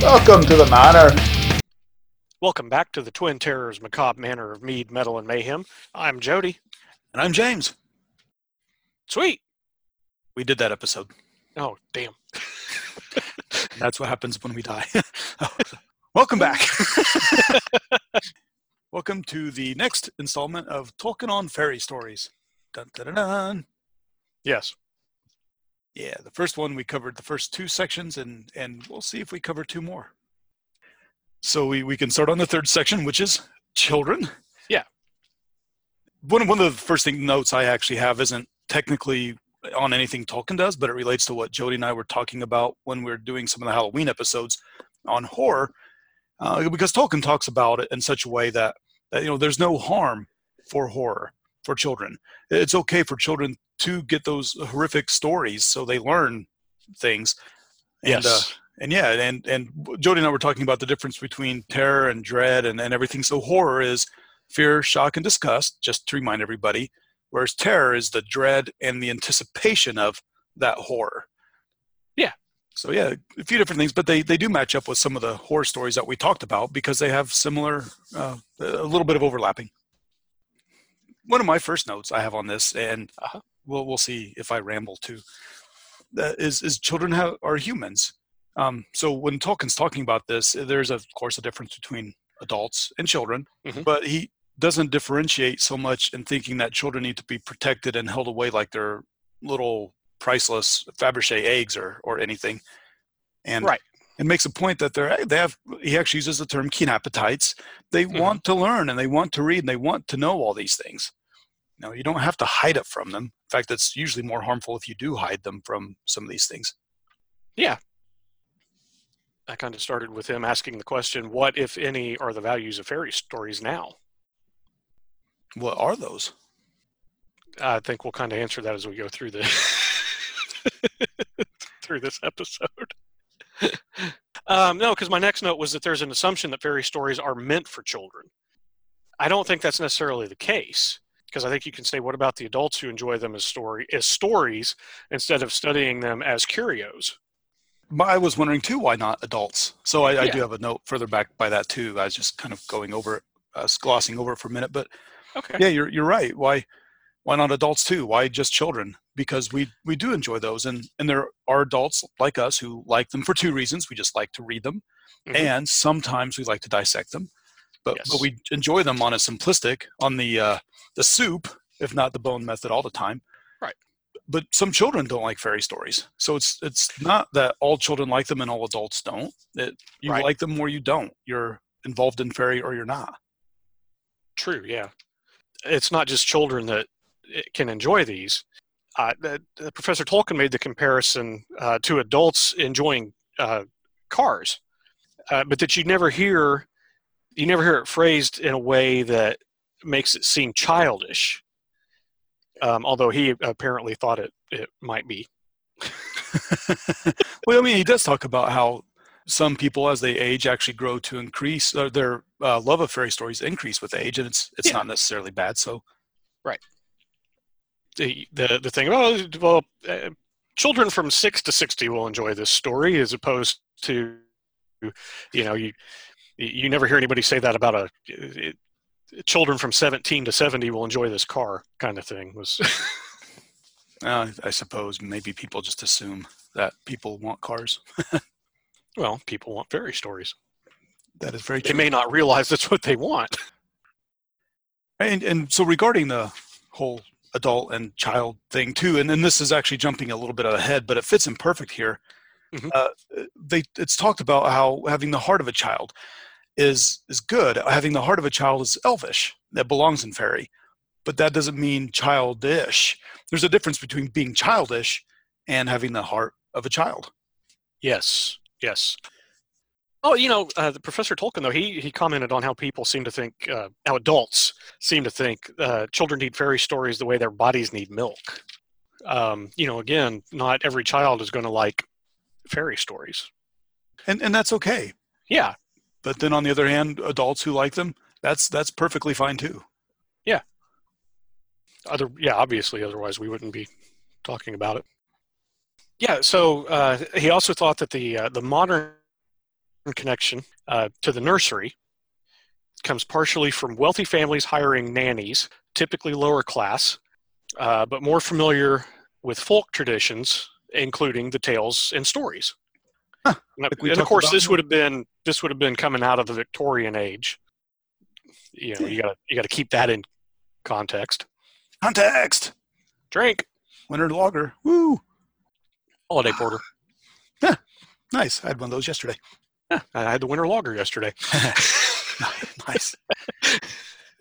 Welcome to the manor. Welcome back to the Twin Terrors Macabre Manor of Mead, Metal, and Mayhem. I'm Jody. And I'm James. Sweet. We did that episode. Oh, damn. That's what happens when we die. Oh, welcome back. Welcome to the next installment of Tolkien on Fairy Stories. Dun, dun, dun, dun. Yes. Yeah, the first one we covered the first two sections, and and we'll see if we cover two more. So we, we can start on the third section, which is children. Yeah. One one of the first thing notes I actually have isn't technically on anything Tolkien does, but it relates to what Jody and I were talking about when we are doing some of the Halloween episodes on horror, uh, because Tolkien talks about it in such a way that, that you know there's no harm for horror for children. It's okay for children to get those horrific stories so they learn things. And, Yes. uh, and yeah, and and Jody and I were talking about the difference between terror and dread and, and everything. So horror is fear, shock, and disgust, just to remind everybody, whereas terror is the dread and the anticipation of that horror. Yeah. So yeah, a few different things, but they, they do match up with some of the horror stories that we talked about because they have similar, uh, a little bit of overlapping. One of my first notes I have on this, and Uh-huh. we'll we'll see if I ramble too. That is is children have, are humans. Um, so when Tolkien's talking about this, there's of course a difference between adults and children, Mhm. but he doesn't differentiate so much in thinking that children need to be protected and held away like they're little priceless Fabergé eggs or or anything. And Right. and makes a point that they're they have he actually uses the term keen appetites. They Mhm. want to learn and they want to read and they want to know all these things. No, you don't have to hide it from them. In fact, it's usually more harmful if you do hide them from some of these things. Yeah. I kind of started with him asking the question what, if any, are the values of fairy stories now? What are those? I think we'll kind of answer that as we go through the through this episode. um, no, because my next note was that there's an assumption that fairy stories are meant for children. I don't think that's necessarily the case because I think you can say, what about the adults who enjoy them as story as stories instead of studying them as curios? I was wondering too, why not adults? So I, I do have a note further back by that too. I was just kind of going over it, uh, glossing over it for a minute. But Okay. yeah, you're you're right. Why why not adults too? Why just children? Because we we do enjoy those, and and there are adults like us who like them for two reasons. We just like to read them, Mhm. and sometimes we like to dissect them. But Yes. but we enjoy them on a simplistic, on the uh, the soup, if not the bone method, all the time. Right. But some children don't like fairy stories, so it's it's not that all children like them and all adults don't. It, you Right. like them or you don't. You're involved in fairy or you're not. True, yeah. It's not just children that eh, can enjoy these. Uh, the Professor Tolkien made the comparison uh, to adults enjoying uh, cars, uh, but that you'd never hear you never hear it phrased in a way that makes it seem childish. Um, although he apparently thought it it might be. well, I mean, he does talk about how some people, as they age, actually grow to increase uh, their uh, love of fairy stories increase with age, and it's it's Yeah. not necessarily bad. So right. the the, the thing oh well uh, children from 6 to 60 will enjoy this story as opposed to you know you you never hear anybody say that about a it, children from 17 to 70 will enjoy this car kind of thing was uh, I suppose maybe people just assume that people want cars. well people want fairy stories That is very they may not realize that's what they want And and so regarding the whole adult and child thing too, and then this is actually jumping a little bit ahead, but it fits in perfect here. Mhm. Uh, they it's talked about how having the heart of a child is is good. Having the heart of a child is elvish. That belongs in fairy, but that doesn't mean childish. There's a difference between being childish and having the heart of a child. yes yes oh you know uh, the professor tolkien though he he commented on how people seem to think uh, how adults seem to think uh, children need fairy stories the way their bodies need milk um, you know again not every child is going to like fairy stories And and that's okay. yeah But then on the other hand, adults who like them, that's that's perfectly fine too. Yeah. Other yeah obviously otherwise we wouldn't be talking about it yeah so uh, he also thought that the uh, the modern connection uh, to the nursery comes partially from wealthy families hiring nannies, typically lower class, uh, but more familiar with folk traditions, including the tales and stories. Huh, and, of course, this would have been this would have been coming out of the Victorian age. You know, you got to you got to keep that in context. Context. Drink Winter lager. Woo. holiday porter. yeah. Nice. I had one of those yesterday. I had the winter lager yesterday. nice.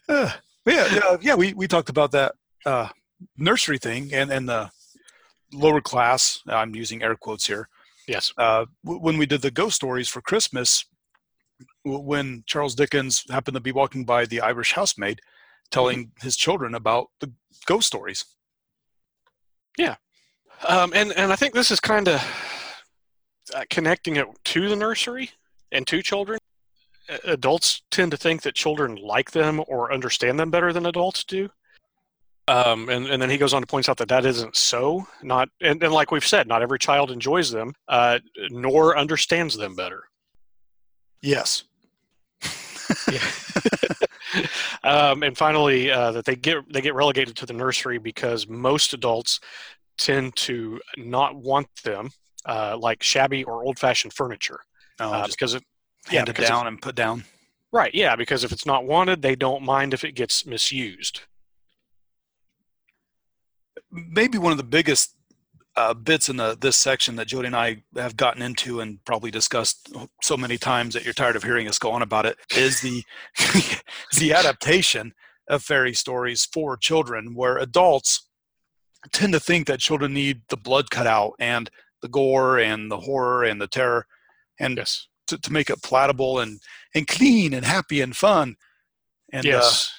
Uh, yeah, yeah, yeah. We we talked about that uh, nursery thing and and the lower class. I'm using air quotes here. Yes. Uh, w- when we did the ghost stories for Christmas, w- when Charles Dickens happened to be walking by the Irish housemaid, telling his children about the ghost stories. Yeah, um, and and I think this is kind of uh, connecting it to the nursery and to children. Adults tend to think that children like them or understand them better than adults do. Um, and, and then he goes on to point out that that isn't so. Not and, and like we've said, not every child enjoys them, uh, nor understands them better. Yes. um, and finally, uh, that they get they get relegated to the nursery because most adults tend to not want them, uh, like shabby or old-fashioned furniture, No, uh, because it, yeah, hand it because down and put down. right, yeah, because if it's not wanted, they don't mind if it gets misused. Maybe one of the biggest uh, bits in the, this section that Jody and I have gotten into and probably discussed so many times that you're tired of hearing us go on about it is the the adaptation of fairy stories for children, where adults tend to think that children need the blood cut out and the gore and the horror and the terror, and Yes, to, to make it palatable and and clean and happy and fun. And uh, yes,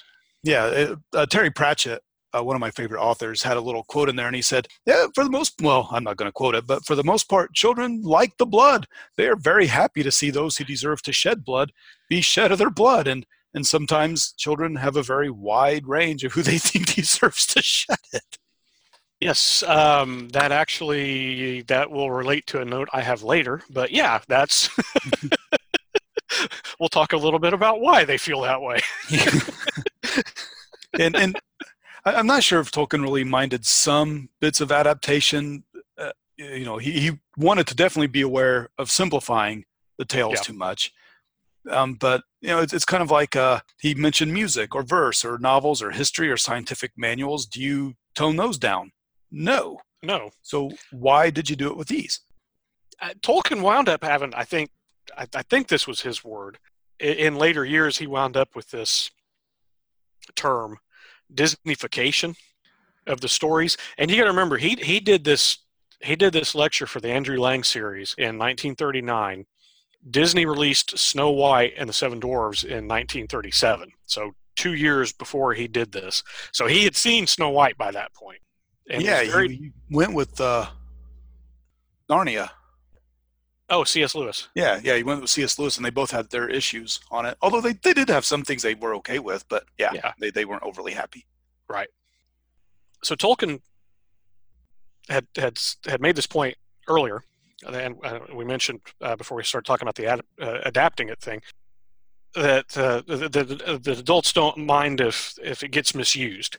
yeah, it, uh, Terry Pratchett, uh, one of my favorite authors, had a little quote in there, and he said, "Yeah, for the most, well, I'm not going to quote it, but for the most part, children like the blood. They are very happy to see those who deserve to shed blood be shed of their blood, and and sometimes children have a very wide range of who they think deserves to shed it. yes. Um, that actually that will relate to a note I have later, but yeah, that's. we'll talk a little bit about why they feel that way. and and I- I'm not sure if Tolkien really minded some bits of adaptation. Uh, you know, he, he wanted to definitely be aware of simplifying the tales Yeah. too much. Um, but you know, it's, it's kind of like uh, he mentioned music or verse or novels or history or scientific manuals. Do you tone those down? No. No, So why did you do it with these? uh, Tolkien wound up having, I think, I, I think this was his word. In, in later years, he wound up with this term, Disneyfication of the stories. And you got to remember, he he did this he did this lecture for the Andrew Lang series in 1939. Disney released Snow White and the Seven Dwarves in 1937. So two years before he did this. So he had seen Snow White by that point. And yeah, very, you, you went with uh, Narnia. Oh, C.S. Lewis. Yeah, yeah, you went with C.S. Lewis, and they both had their issues on it. Although they, they did have some things they were okay with, but yeah, Yeah. They, they weren't overly happy. Right. So Tolkien had had had made this point earlier, and uh, we mentioned uh, before we started talking about the ad, uh, adapting it thing that uh, the, the, the adults don't mind if if it gets misused,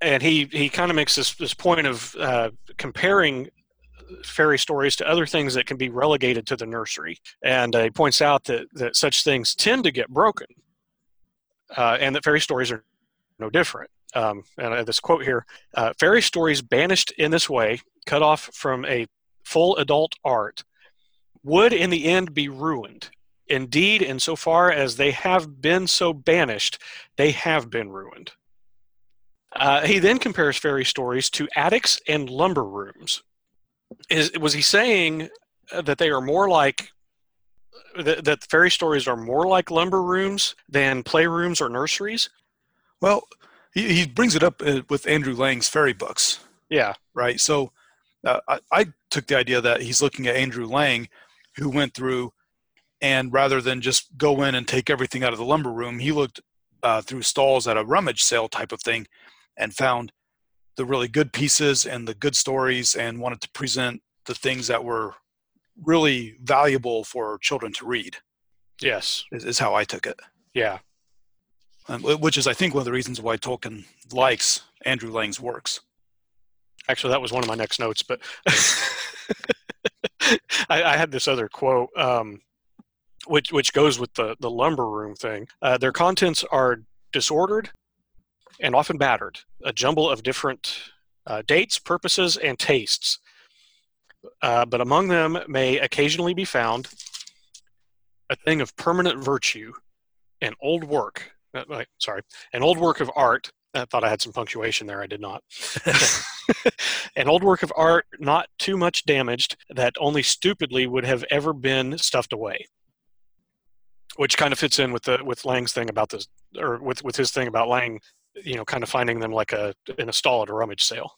and he he kind of makes this this point of uh, comparing fairy stories to other things that can be relegated to the nursery, and uh, he points out that that such things tend to get broken, uh, and that fairy stories are no different. Um, and have this quote here uh, Fairy stories banished in this way, cut off from a full adult art, would in the end be ruined. Indeed, insofar as they have been so banished, they have been ruined. Uh, he then compares fairy stories to attics and lumber rooms. Is, was he saying that they are more like that, that fairy stories are more like lumber rooms than playrooms or nurseries? Well, he, he brings it up uh, with Andrew Lang's fairy books, Yeah, right? So uh, I, I took the idea that he's looking at Andrew Lang, who went through, and rather than just go in and take everything out of the lumber room, he looked uh, through stalls at a rummage sale type of thing and found the really good pieces and the good stories and wanted to present the things that were really valuable for children to read. Yes, is, is how I took it. Yeah, um, which is I think one of the reasons why Tolkien likes Andrew Lang's works. Actually, that was one of my next notes, but I, I, had this other quote, um, which which goes with the the lumber room thing. Uh, their contents are disordered and often battered, a jumble of different uh, dates, purposes, and tastes. Uh, but among them may occasionally be found a thing of permanent virtue, an old work. Uh, sorry, an old work of art. I thought I had some punctuation there. I did not. an old work of art not too much damaged that only stupidly would have ever been stuffed away which kind of fits in with the with Lang's thing about this, or with with his thing about Lang, you know, kind of finding them like a in a stall at a rummage sale.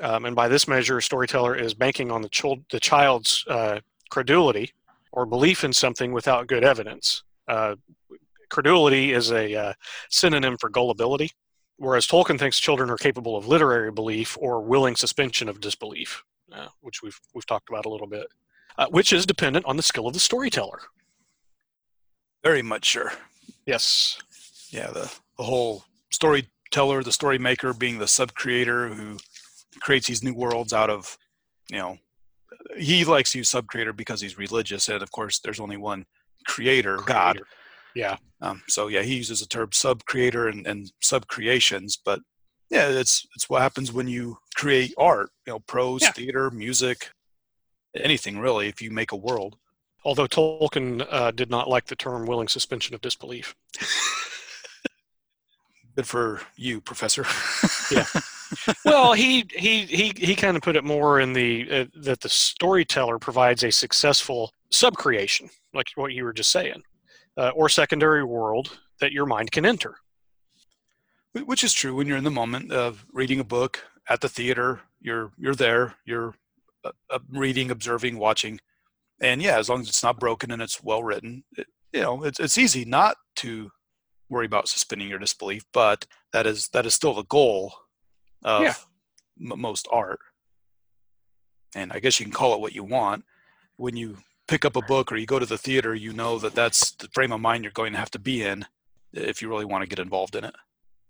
Um, and by this measure, storyteller is banking on the, the child's uh, credulity or belief in something without good evidence. Uh, credulity is a uh, synonym for gullibility, whereas Tolkien thinks children are capable of literary belief or willing suspension of disbelief, uh, which we've we've talked about a little bit uh, which is dependent on the skill of the storyteller. Very much sure. Yes. Yeah, the, the whole storyteller, the story maker being the sub creator who creates these new worlds out of, you know, he likes to use sub creator because he's religious. And of course, there's only one creator, creator. God. Yeah. Um, so yeah, he uses the term sub creator and, and sub creations, but yeah, it's it's what happens when you create art. You know, prose, yeah. theater, music, anything really if you make a world. Although Tolkien uh, did not like the term willing suspension of disbelief. Good for you, Professor. yeah. Well, he he he he kind of put it more in the uh, that the storyteller provides a successful subcreation, like what you were just saying, uh, or secondary world that your mind can enter. Which is true when you're in the moment of reading a book at the theater. You're you're there. You're uh, reading, observing, watching, and yeah, as long as it's not broken and it's well written, it, you know, it's it's easy not to worry about suspending your disbelief, but that is that is still the goal of yeah. m- most art. And I guess you can call it what you want. When you pick up a book or you go to the theater, you know that that's the frame of mind you're going to have to be in if you really want to get involved in it.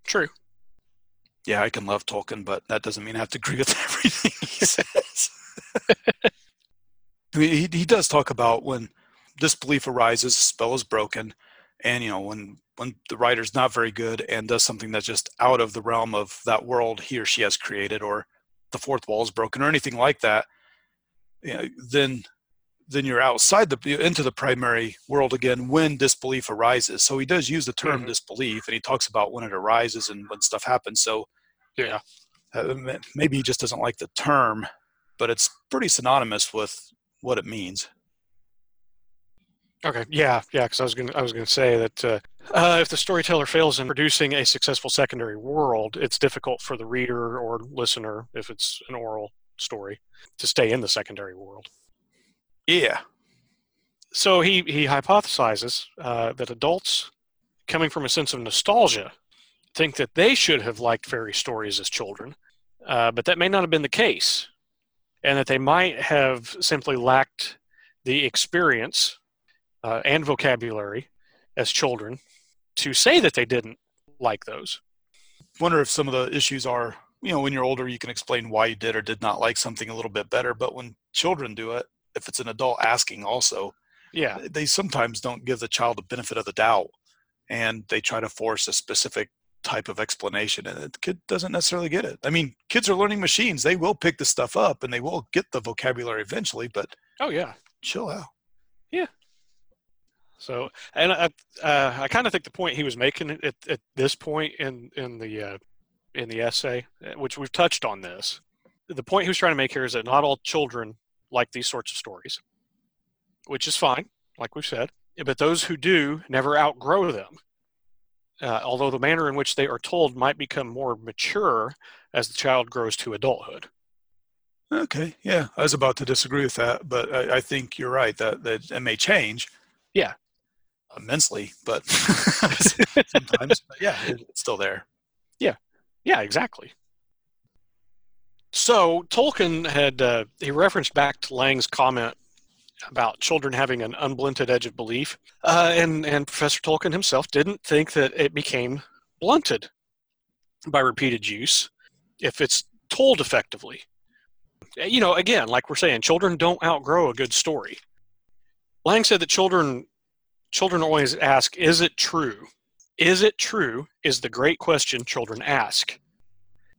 True. Yeah, I can love Tolkien, but that doesn't mean I have to agree with everything he says. I mean, he, he does talk about when disbelief arises, spell is broken, and you know when when the writer's not very good and does something that's just out of the realm of that world he or she has created, or the fourth wall is broken, or anything like that, you know, then then you're outside the into the primary world again when disbelief arises. So he does use the term mm-hmm. disbelief, and he talks about when it arises and when stuff happens. So yeah, uh, maybe he just doesn't like the term but it's pretty synonymous with what it means. Okay. Yeah. Yeah. Because I was going. I was to say that uh, uh, if the storyteller fails in producing a successful secondary world, it's difficult for the reader or listener, if it's an oral story, to stay in the secondary world. Yeah. So he he hypothesizes uh, that adults, coming from a sense of nostalgia, think that they should have liked fairy stories as children, uh, but that may not have been the case and that they might have simply lacked the experience uh, and vocabulary as children to say that they didn't like those. Wonder if some of the issues are, you know, when you're older, you can explain why you did or did not like something a little bit better. But when children do it, if it's an adult asking also, yeah, they sometimes don't give the child the benefit of the doubt and they try to force a specific type of explanation and the kid doesn't necessarily get it. I mean kids are learning machines. They will pick the stuff up and they will get the vocabulary eventually but oh yeah. chill out. Yeah. So and i uh, i kind of think the point he was making at, at this point in in the uh, in the essay which we've touched on this the point he was trying to make here is that not all children like these sorts of stories which is fine like we've said but those who do never outgrow them uh, although the manner in which they are told might become more mature as the child grows to adulthood. Okay, yeah, I was about to disagree with that, but I, I think you're right that, that it may change. Yeah, immensely, but sometimes, but yeah, it's still there. Yeah, yeah, exactly. So Tolkien had uh, he referenced back to Lang's comment about children having an unblunted edge of belief, uh, and and Professor Tolkien himself didn't think that it became blunted by repeated use if it's told effectively. You know, again, like we're saying, children don't outgrow a good story. Lang said that children children always ask, "Is it true?" Is it true? Is the great question children ask.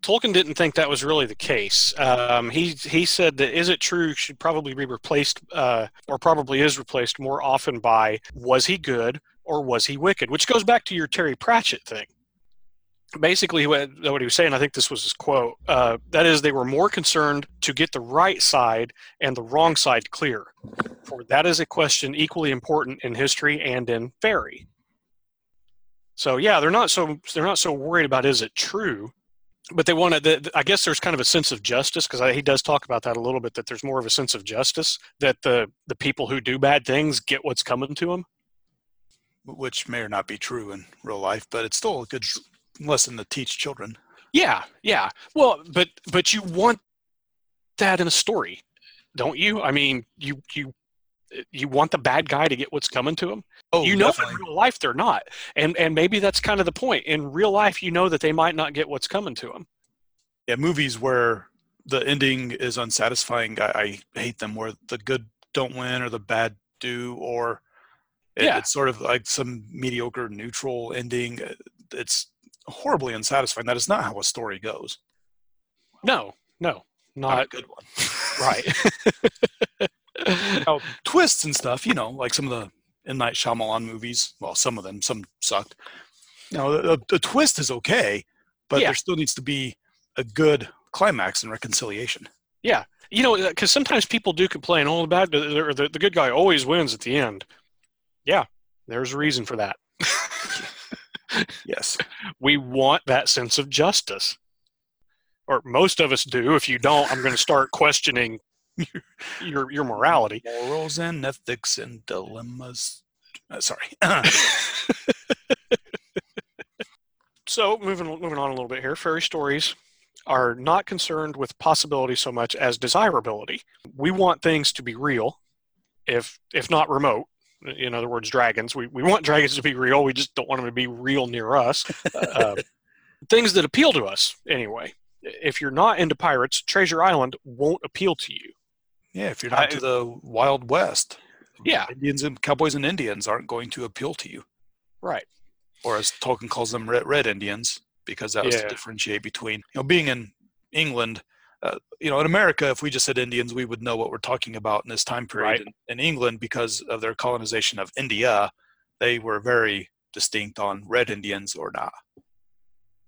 Tolkien didn't think that was really the case. Um, he he said that "Is it true?" should probably be replaced, uh, or probably is replaced more often by "Was he good?" or "Was he wicked?" Which goes back to your Terry Pratchett thing. Basically, what, what he was saying, I think this was his quote. Uh, that is, they were more concerned to get the right side and the wrong side clear, for that is a question equally important in history and in fairy. So yeah, they're not so they're not so worried about is it true but they wanted the, i guess there's kind of a sense of justice because he does talk about that a little bit that there's more of a sense of justice that the the people who do bad things get what's coming to them which may or not be true in real life but it's still a good lesson to teach children. Yeah yeah. Well but but you want that in a story don't you? I mean you you you want the bad guy to get what's coming to him. Oh, you know definitely. in real life they're not, and and maybe that's kind of the point. In real life, you know that they might not get what's coming to them. Yeah, movies where the ending is unsatisfying, I, I hate them. Where the good don't win or the bad do, or it, yeah. it's sort of like some mediocre neutral ending. It's horribly unsatisfying. That is not how a story goes. No, no, not, not a good one. right. now, oh, twists and stuff, you know, like some of the M Night Shyamalan movies. Well, some of them, some sucked. You know, the, the twist is okay, but yeah. there still needs to be a good climax and reconciliation. Yeah, you know, uh, because sometimes people do complain, "Oh, the bad, the, the, the good guy always wins at the end." Yeah, there's a reason for that. yes, we want that sense of justice, or most of us do. If you don't, I'm going to start questioning your your morality, morals and ethics and dilemmas. Uh, sorry. so moving moving on a little bit here, fairy stories are not concerned with possibility so much as desirability. We want things to be real, if if not remote. In other words, dragons. We we want dragons to be real. We just don't want them to be real near us. uh, things that appeal to us anyway. If you're not into pirates, Treasure Island won't appeal to you. Yeah, if you're not I, to the Wild West, yeah, Indians and cowboys and Indians aren't going to appeal to you, right? Or as Tolkien calls them, red, red Indians, because that was yeah. to differentiate between you know being in England. Uh, you know, in America, if we just said Indians, we would know what we're talking about in this time period. Right. In, in England, because of their colonization of India, they were very distinct on red Indians or not,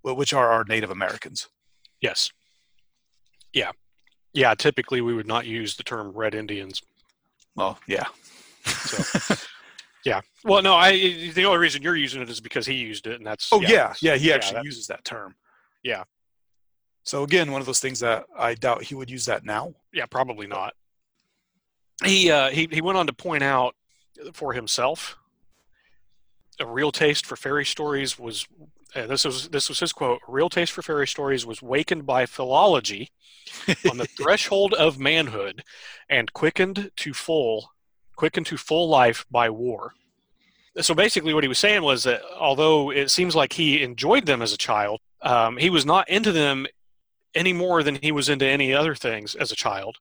which are our Native Americans. Yes. Yeah yeah, typically we would not use the term red Indians. Well, yeah. So, yeah. Well, no, I the only reason you're using it is because he used it, and that's. Oh yeah, yeah, yeah he actually yeah, uses that term. Yeah. So again, one of those things that I doubt he would use that now. Yeah, probably not. He uh, he he went on to point out for himself a real taste for fairy stories was uh, this was this was his quote real taste for fairy stories was wakened by philology on the threshold of manhood and quickened to full quickened to full life by war. So basically what he was saying was that although it seems like he enjoyed them as a child um, he was not into them any more than he was into any other things as a child.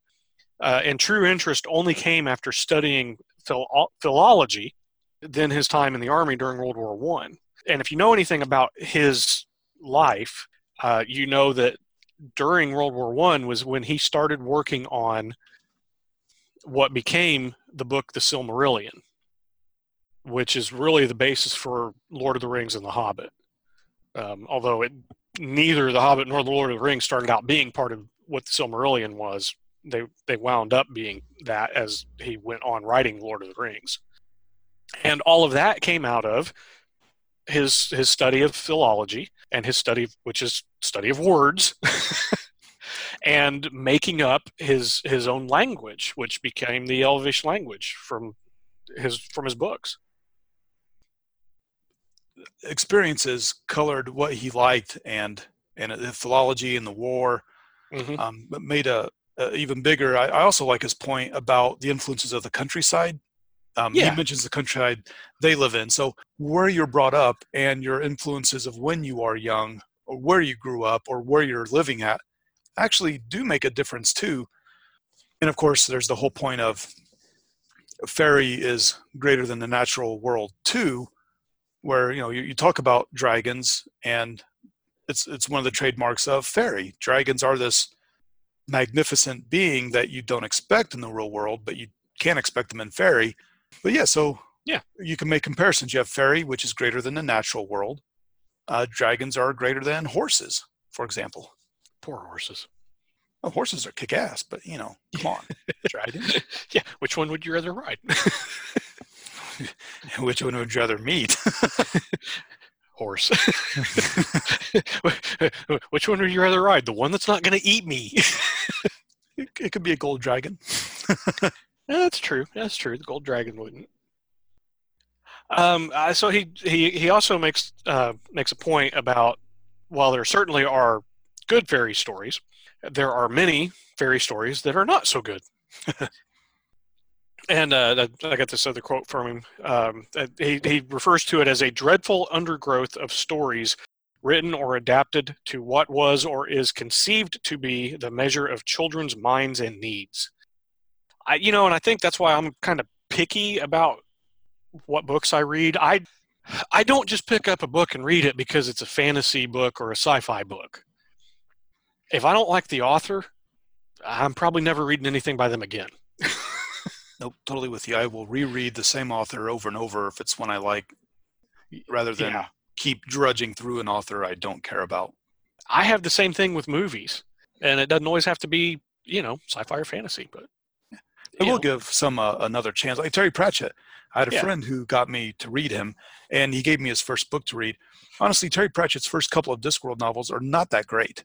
Uh, and true interest only came after studying phil- philology than his time in the army during world war one and if you know anything about his life, uh, you know that during World War One was when he started working on what became the book The Silmarillion, which is really the basis for Lord of the Rings and The Hobbit. Um, although it neither The Hobbit nor The Lord of the Rings started out being part of what the Silmarillion was. They they wound up being that as he went on writing Lord of the Rings, and all of that came out of his his study of philology and his study, which is study of words, and making up his his own language, which became the Elvish language from his from his books. Experiences colored what he liked, and and the philology and the war. Mhm. um, but made a, a even bigger. I, I also like his point about the influences of the countryside. Um, Yeah. He mentions the countryside they live in. So where you're brought up and your influences of when you are young, or where you grew up, or where you're living at, actually do make a difference too. And of course, there's the whole point of fairy is greater than the natural world too, where you know you, you talk about dragons and it's it's one of the trademarks of fairy. Dragons are this magnificent being that you don't expect in the real world, but you can't expect them in fairy. But yeah, so Yeah. you can make comparisons. You have fairy, which is greater than the natural world. Uh, dragons are greater than horses, for example. Poor horses. Well, horses are kick ass, but you know, come on, dragons. Yeah. Which one would you rather ride? Which one would you rather meet? Horse. Which one would you rather ride? The one that's not going to eat me. it, it could be a gold dragon. That's true. That's true. The gold dragon wouldn't. Um, uh, so he he he also makes uh, makes a point about while there certainly are good fairy stories, there are many fairy stories that are not so good. and uh, I got this other quote from him. Um, he he refers to it as a dreadful undergrowth of stories written or adapted to what was or is conceived to be the measure of children's minds and needs. I, you know, and I think that's why I'm kind of picky about what books I read. I, I don't just pick up a book and read it because it's a fantasy book or a sci-fi book. If I don't like the author, I'm probably never reading anything by them again. Nope, totally with you. I will reread the same author over and over if it's one I like, rather than Yeah. keep drudging through an author I don't care about. I have the same thing with movies, and it doesn't always have to be, you know, sci-fi or fantasy, but I will give some uh, another chance. Like Terry Pratchett, I had a Yeah. friend who got me to read him, and he gave me his first book to read. Honestly, Terry Pratchett's first couple of Discworld novels are not that great.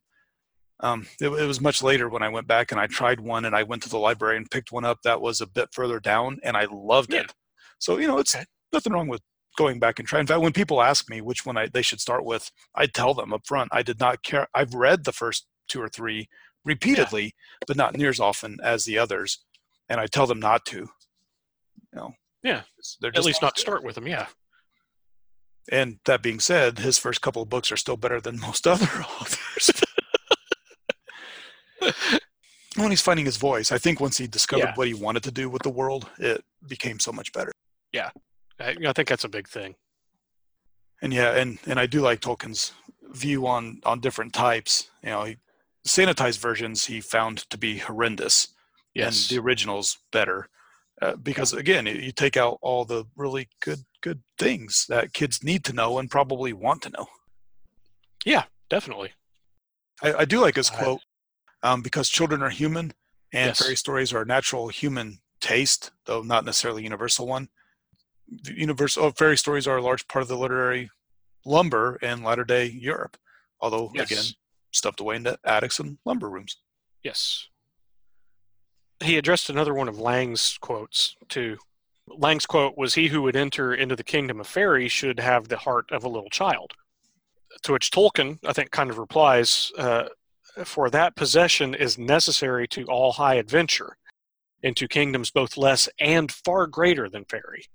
Um, it, it was much later when I went back and I tried one, and I went to the library and picked one up that was a bit further down, and I loved Yeah. it. So you know, it's Okay. nothing wrong with going back and trying. In fact, when people ask me which one I, they should start with, I tell them up front I did not care. I've read the first two or three repeatedly, but not near as often as the others, and I tell them not to. You know, Yeah. they're at least not start with them. Yeah, And that being said, his first couple of books are still better than most other authors. when he's finding his voice, I think once he discovered Yeah. what he wanted to do with the world, it became so much better. I, I think that's a big thing. And yeah, and and I do like Tolkien's view on on different types. You know, he, sanitized versions he found to be horrendous, Yes, and the originals better. Uh, because again, you take out all the really good good things that kids need to know and probably want to know. Yeah, definitely. I, I do like his quote um, because children are human and Yes. fairy stories are a natural human taste, though not necessarily universal one. The universal oh, fairy stories are a large part of the literary lumber in latter day Europe, although Yes. again, stuffed away in the attics and lumber rooms. Yes. He addressed another one of Lang's quotes too. Lang's quote was, "He who would enter into the kingdom of fairy should have the heart of a little child." To which Tolkien, I think, kind of replies, uh, "For that possession is necessary to all high adventure, into kingdoms both less and far greater than fairy."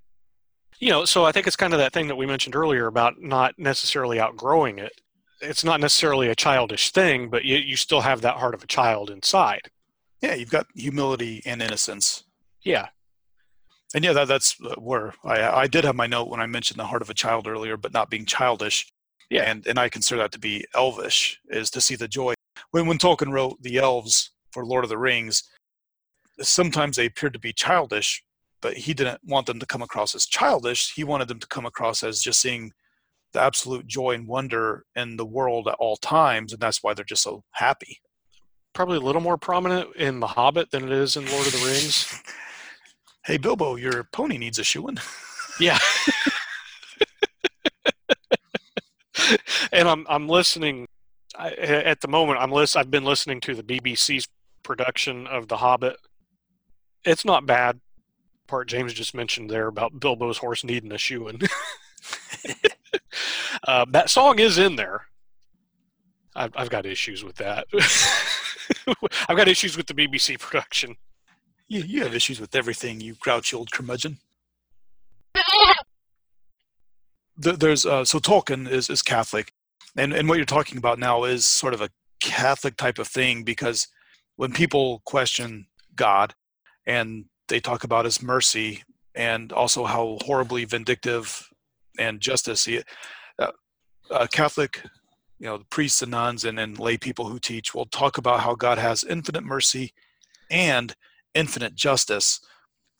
You know, so I think it's kind of that thing that we mentioned earlier about not necessarily outgrowing it. It's not necessarily a childish thing, but you, you still have that heart of a child inside. Yeah, you've got humility and innocence. Yeah, And yeah, that, that's uh, where I, I did have my note when I mentioned the heart of a child earlier, but not being childish. Yeah. And, and I consider that to be elvish, is to see the joy. When, when Tolkien wrote the elves for Lord of the Rings, sometimes they appeared to be childish, but he didn't want them to come across as childish. He wanted them to come across as just seeing the absolute joy and wonder in the world at all times. And that's why they're just so happy. Probably a little more prominent in The Hobbit than it is in Lord of the Rings. Hey, Bilbo, your pony needs a shoeing. Yeah. and I'm I'm listening I, at the moment. I'm list. I've been listening to the BBC's production of The Hobbit. It's not bad. Part James just mentioned there about Bilbo's horse needing a shoeing. uh, that song is in there. I've, I've got issues with that. I've got issues with the BBC production. You, you have issues with everything, you grouchy old curmudgeon. There's uh, so Tolkien is is Catholic, and and what you're talking about now is sort of a Catholic type of thing because when people question God and they talk about His mercy and also how horribly vindictive and justice he, uh, uh, Catholic, you know, the priests and nuns and, and lay people who teach will talk about how God has infinite mercy and infinite justice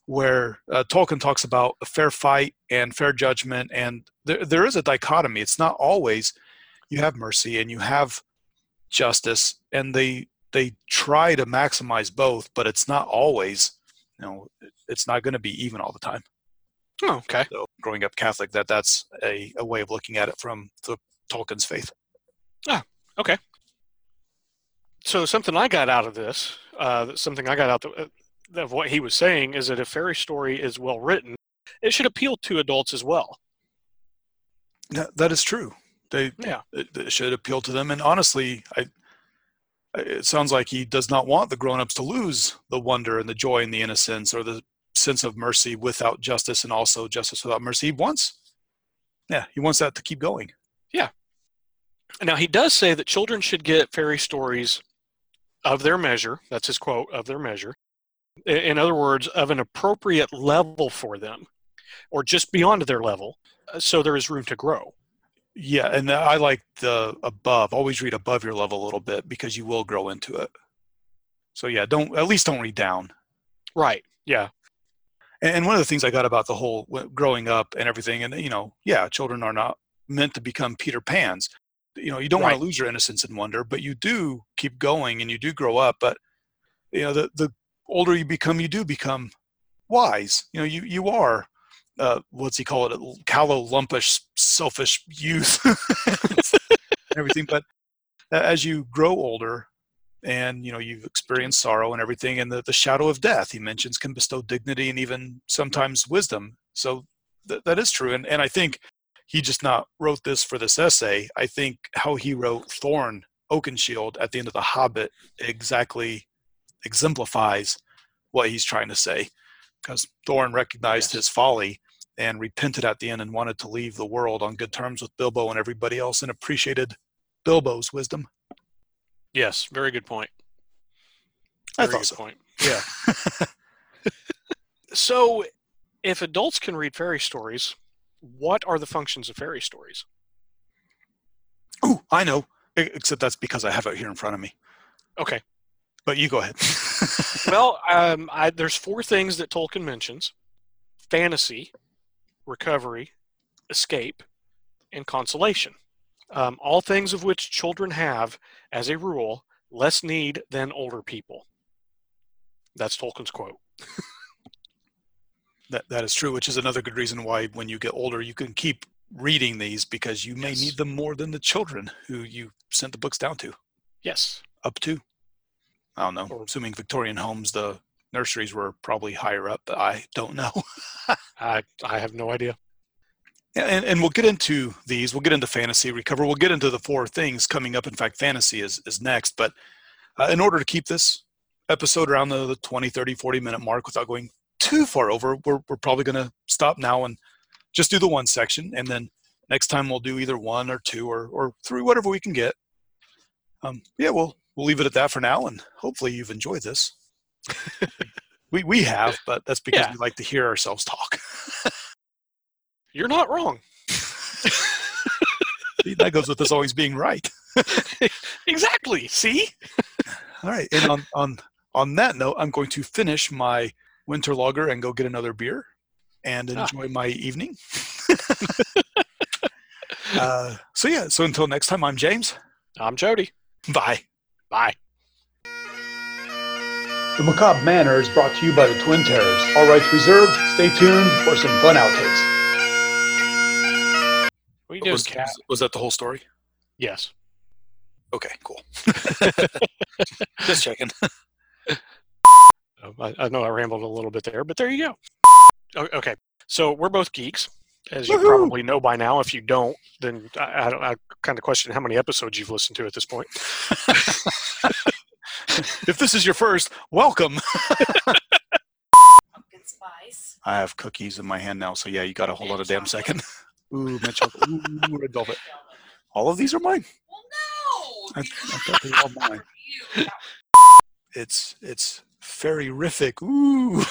where uh, Tolkien talks about a fair fight and fair judgment, and there, there is a dichotomy. It's not always you have mercy and you have justice, and they they try to maximize both, but it's not always. You know, it's not going to be even all the time. Oh, okay. So, growing up Catholic, that that's a, a way of looking at it from the Tolkien's faith. Ah, okay. So something I got out of this, uh, something I got out the, of what he was saying is that if fairy story is well written, it should appeal to adults as well. That, that is true. They yeah. it, it should appeal to them. And honestly, I it sounds like he does not want the grown-ups to lose the wonder and the joy and the innocence or the sense of mercy without justice and also justice without mercy. He wants, yeah, he wants that to keep going. Yeah. Now he does say that children should get fairy stories of their measure. That's his quote of their measure in other words, of an appropriate level for them, or just beyond their level, uh, so there is room to grow. Yeah, and I like the above. Always read above your level a little bit because you will grow into it. So yeah, don't at least don't read down. Right. Yeah. And one of the things I got about the whole growing up and everything, and you know, yeah, children are not meant to become Peter Pans. You know, you don't right. want to lose your innocence and wonder, but you do keep going and you do grow up. But you know, the the older you become, you do become wise. You know, you you are uh, what's he call it? Callow, lumpish, selfish youth, everything. But as you grow older, and you know you've experienced sorrow and everything, and the the shadow of death he mentions can bestow dignity and even sometimes wisdom. So th- that is true, and and I think he just not wrote this for this essay. I think how he wrote Thorin Oakenshield at the end of The Hobbit exactly exemplifies what he's trying to say because Thorin recognized yes. his folly and repented at the end and wanted to leave the world on good terms with Bilbo and everybody else and appreciated Bilbo's wisdom. Yes, very good point. Very I thought so. Point. Yeah. so, if adults can read fairy stories, what are the functions of fairy stories? Oh, I know. Except that's because I have it here in front of me. Okay. But you go ahead. well, um, I, there's four things that Tolkien mentions: fantasy, recovery, escape, and consolation. Um, all things of which children have, as a rule, less need than older people. That's Tolkien's quote. that that is true, which is another good reason why when you get older you can keep reading these because you may yes. need them more than the children who you sent the books down to. Yes. Up to. I don't know. Assuming Victorian homes, the nurseries were probably higher up, but I don't know. I I have no idea. And, and we'll get into these. We'll get into fantasy recover. We'll get into the four things coming up. In fact, fantasy is, is next. But uh, in order to keep this episode around the, the 20, 30, 40 minute mark without going too far over, we're, we're probably going to stop now and just do the one section. And then next time we'll do either one or two or, or three, whatever we can get. Um, yeah, we'll we'll leave it at that for now, and hopefully you've enjoyed this. we we have, but that's because yeah. we like to hear ourselves talk. You're not wrong. See, that goes with us always being right. exactly. See. All right, and on on on that note, I'm going to finish my winter lager and go get another beer and ah. enjoy ah. my evening. uh, so yeah, so until next time, I'm James. I'm Jody. Bye. Bye. The Macabre Manor is brought to you by the Twin Terrors. All rights reserved. Stay tuned for some fun outtakes. What are you doing, was, Cat? Was that the whole story? Yes. Okay, cool. Just checking. Oh, I, I, know I rambled a little bit there, but there you go. Okay, so we're both geeks, as you Woo-hoo! probably know by now. If you don't, then I, I, I kind of question how many episodes you've listened to at this point. if this is your first, welcome. Pumpkin spice. I have cookies in my hand now, so yeah, you got a whole lot of damn second. Ooh, mint chocolate. Ooh, red velvet. All of these are mine. Well, no. I, I thought they were all mine. It's it's ferryrific. Ooh.